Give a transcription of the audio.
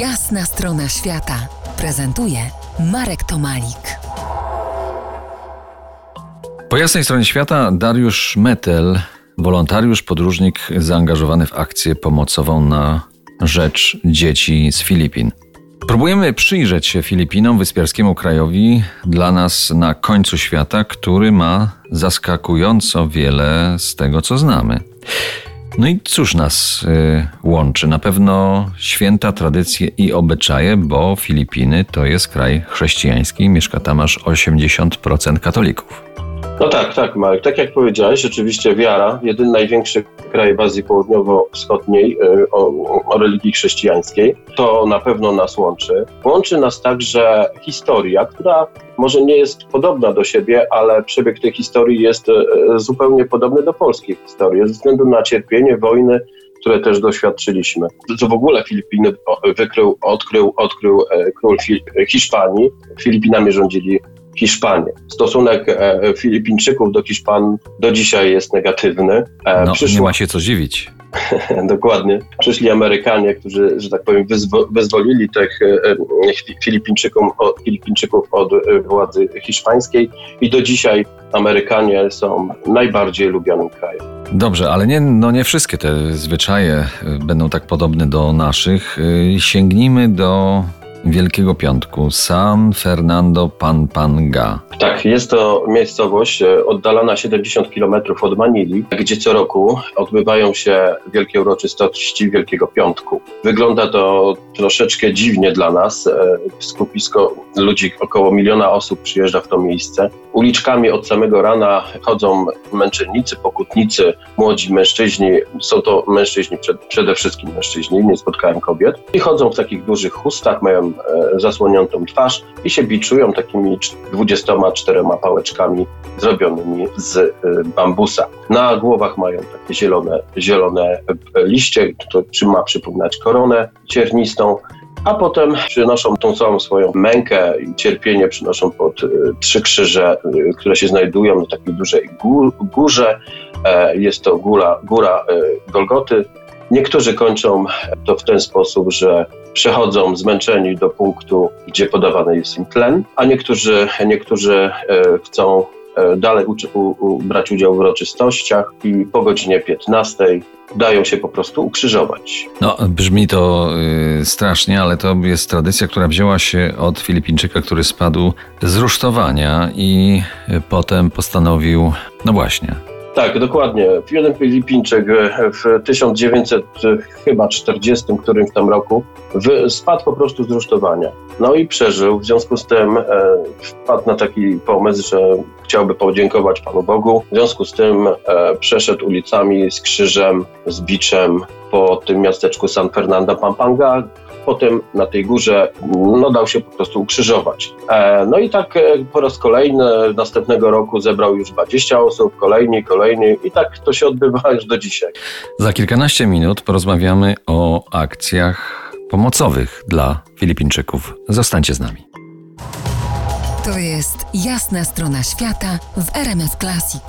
Jasna strona świata prezentuje Marek Tomalik. Po jasnej stronie świata Dariusz Metel, wolontariusz, podróżnik zaangażowany w akcję pomocową na rzecz dzieci z Filipin. Próbujemy przyjrzeć się Filipinom, wyspiarskiemu krajowi, dla nas na końcu świata, który ma zaskakująco wiele z tego, co znamy. No i cóż nas y, łączy? Na pewno święta tradycje i obyczaje, bo Filipiny to jest kraj chrześcijański, mieszka tam aż 80% katolików. No tak, tak, Marek. Tak jak powiedziałeś, rzeczywiście wiara, jedyny największy kraj w Azji Południowo-Wschodniej y, o, o, religii chrześcijańskiej, to na pewno nas łączy. Łączy nas także historia, która może nie jest podobna do siebie, ale przebieg tej historii jest y, zupełnie podobny do polskiej historii, ze względu na cierpienie, wojny, które też doświadczyliśmy. Co w ogóle Filipiny wykrył, odkrył, odkrył e, król Hiszpanii. Filipinami rządzili Hiszpanię. Stosunek e, Filipińczyków do Hiszpan do dzisiaj jest negatywny. E, no, Przyszło... Nie ma się co dziwić. Dokładnie. Przyszli Amerykanie, którzy, że tak powiem, wyzwo wyzwolili tych Filipińczyków, Filipińczyków od władzy hiszpańskiej i do dzisiaj Amerykanie są najbardziej lubianym krajem. Dobrze, ale nie, no nie wszystkie te zwyczaje będą tak podobne do naszych. Sięgnijmy do Wielkiego Piątku, San Fernando Pampanga. Tak, jest to miejscowość e, oddalona 70 km od Manili, gdzie co roku odbywają się wielkie uroczystości Wielkiego Piątku. Wygląda to troszeczkę dziwnie dla nas. E, skupisko ludzi, około miliona osób przyjeżdża w to miejsce. Uliczkami od samego rana chodzą męczennicy, pokutnicy, młodzi mężczyźni. Są to mężczyźni, przede wszystkim mężczyźni, nie spotkałem kobiet. I chodzą w takich dużych chustach, mają e, zasłoniętą twarz i się biczują takimi 24 pałeczkami zrobionymi z e, bambusa. Na głowach mają takie zielone, zielone liście, to ma przypominać koronę ciernistą a potem przynoszą tą całą swoją mękę i cierpienie, przynoszą pod y, trzy krzyże, y, które się znajdują na takiej dużej gór, górze. E, jest to góra, góra y, Golgoty. Niektórzy kończą to w ten sposób, że przechodzą zmęczeni do punktu, gdzie podawany jest im tlen, a niektórzy, niektórzy e, chcą dalej u, u, brać udział w uroczystościach i po godzinie 15 dają się po prostu ukrzyżować. No, brzmi to y, strasznie, ale to jest tradycja, która wzięła się od Filipińczyka, który spadł z rusztowania i y, potem postanowił, no właśnie, tak, dokładnie. Jeden Filipińczyk w 1940 którymś tam roku spadł po prostu z rusztowania. No i przeżył. W związku z tym e, wpadł na taki pomysł, że chciałby podziękować Panu Bogu. W związku z tym e, przeszedł ulicami z krzyżem, z biczem po tym miasteczku San Fernando Pampanga, potem na tej górze no, dał się po prostu ukrzyżować. E, no i tak e, po raz kolejny następnego roku zebrał już 20 osób, kolejni, kolejni i tak to się odbywa już do dzisiaj. Za kilkanaście minut porozmawiamy o akcjach pomocowych dla Filipińczyków. Zostańcie z nami. To jest jasna strona świata w RMS Classic.